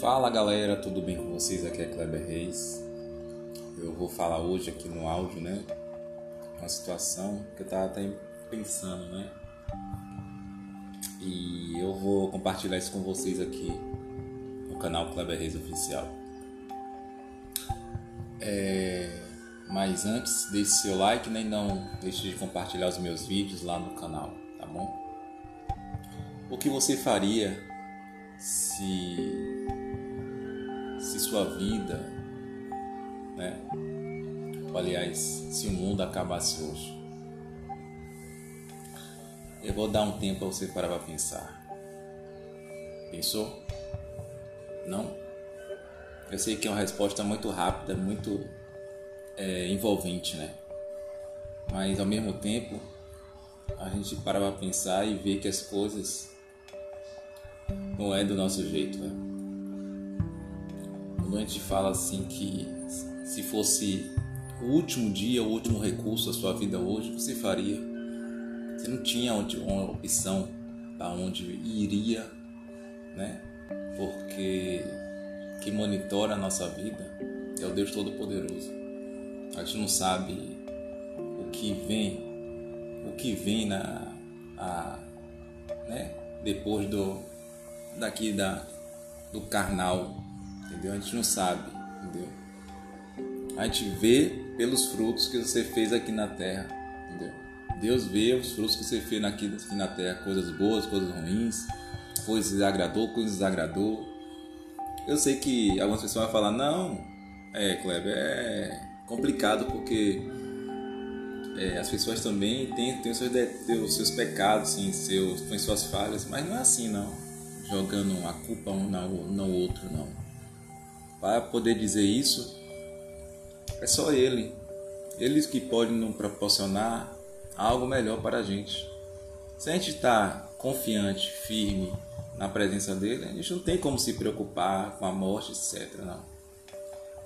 Fala galera, tudo bem com vocês? Aqui é Kleber Reis. Eu vou falar hoje aqui no áudio, né? Uma situação que eu tava até pensando, né? E eu vou compartilhar isso com vocês aqui no canal Kleber Reis Oficial. É... Mas antes, deixe seu like né? e não deixe de compartilhar os meus vídeos lá no canal, tá bom? O que você faria se sua vida, né? Aliás, se o mundo acabasse hoje. Eu vou dar um tempo para você parar para pensar. Pensou? Não? Eu sei que é uma resposta muito rápida, muito é, envolvente, né? Mas ao mesmo tempo, a gente para para pensar e ver que as coisas não é do nosso jeito, né? Gente fala assim que se fosse o último dia, o último recurso da sua vida hoje, você faria? Você não tinha uma opção para onde iria, né? Porque quem monitora a nossa vida é o Deus Todo-Poderoso. A gente não sabe o que vem, o que vem na, a, né? Depois do daqui da do carnal entendeu? A gente não sabe, entendeu? A gente vê pelos frutos que você fez aqui na terra, entendeu? Deus vê os frutos que você fez aqui, aqui na terra, coisas boas, coisas ruins, coisas que agradou, coisas desagradou. Eu sei que algumas pessoas vão falar, não, é, Kleber, é complicado porque é, as pessoas também têm, têm os, seus, os seus pecados, sim, seus, têm suas falhas, mas não é assim não, jogando a culpa um no outro, não. Para poder dizer isso, é só Ele. Ele que pode nos proporcionar algo melhor para a gente. Se a gente está confiante, firme na presença dele, a gente não tem como se preocupar com a morte, etc. Não.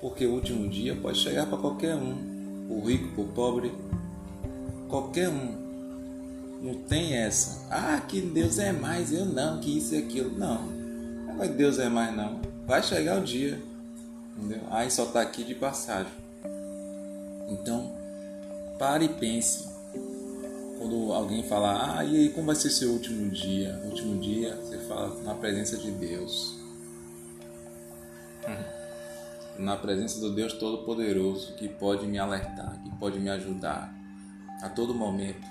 Porque o último dia pode chegar para qualquer um, o rico, o pobre, qualquer um. Não tem essa. Ah, que Deus é mais, eu não, que isso e aquilo. Não. Não é Deus é mais, não. Vai chegar o dia. Entendeu? Aí só está aqui de passagem. Então, pare e pense. Quando alguém falar, ah, e aí como vai ser seu último dia? O último dia, você fala na presença de Deus. Na presença do Deus Todo-Poderoso que pode me alertar, que pode me ajudar a todo momento.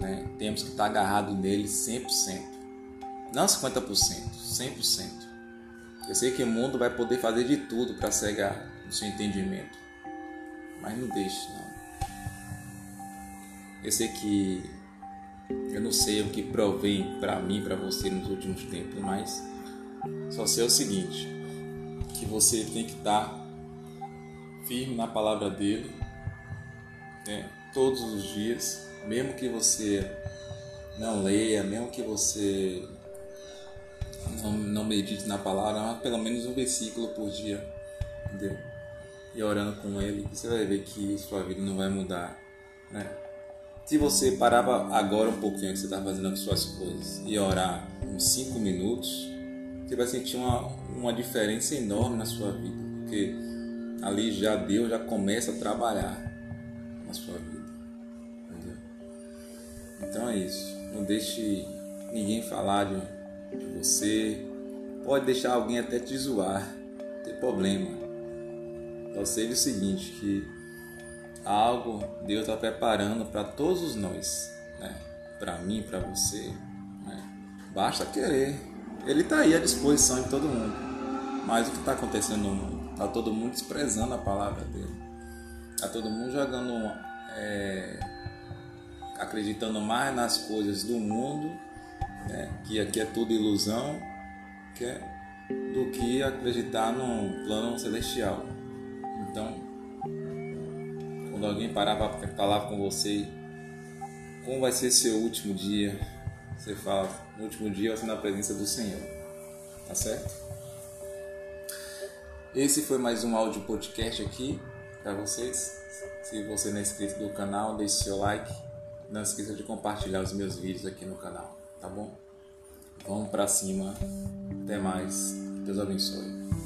Né? Temos que estar agarrado nele 100%. Não 50%, 100%. Eu sei que o mundo vai poder fazer de tudo para cegar o seu entendimento, mas não deixe, não. Eu sei que eu não sei o que provém para mim, para você nos últimos tempos, mas só sei o seguinte, que você tem que estar firme na palavra dele, né, todos os dias, mesmo que você não leia, mesmo que você não, não medite na palavra, mas pelo menos um versículo por dia, entendeu? E orando com ele, você vai ver que sua vida não vai mudar, né? Se você parava agora um pouquinho que você está fazendo as suas coisas e orar uns 5 minutos, você vai sentir uma, uma diferença enorme na sua vida, porque ali já Deus já começa a trabalhar na sua vida, entendeu? Então é isso. Não deixe ninguém falar de você, pode deixar alguém até te zoar, não tem problema. Só sei o seguinte, que algo Deus está preparando para todos nós, né? para mim, para você. Né? Basta querer. Ele está aí à disposição de todo mundo. Mas o que está acontecendo no mundo? Está todo mundo desprezando a palavra dele. Está todo mundo jogando, é, acreditando mais nas coisas do mundo né, que aqui é tudo ilusão, que é, do que acreditar num plano celestial. Então, quando alguém parar para falar com você como vai ser seu último dia, você fala, no último dia ser na presença do Senhor. Tá certo? Esse foi mais um áudio podcast aqui para vocês. Se você não é inscrito no canal, deixe seu like. Não esqueça de compartilhar os meus vídeos aqui no canal tá bom? Vamos para cima. Até mais. Deus abençoe.